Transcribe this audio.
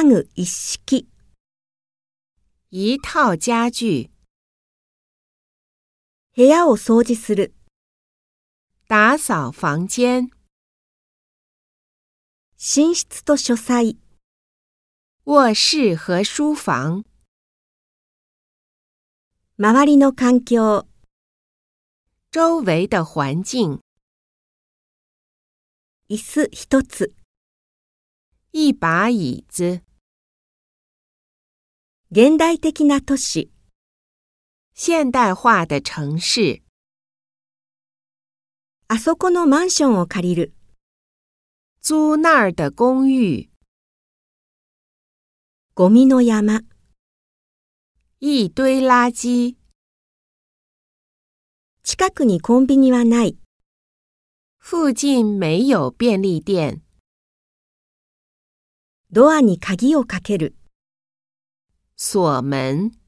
家具一式、一套家具，部屋を掃除する、打扫房间，寝室と書斎、卧室和书房，周りの環境、周围的环境，椅子一つ、一把椅子，現代的な都市、现代化的城市，あそこのマンションを借りる、租那儿的公寓，ゴミの山、一堆垃圾，近くにコンビニはない、附近没有便利店，ドアに鍵をかける。锁门。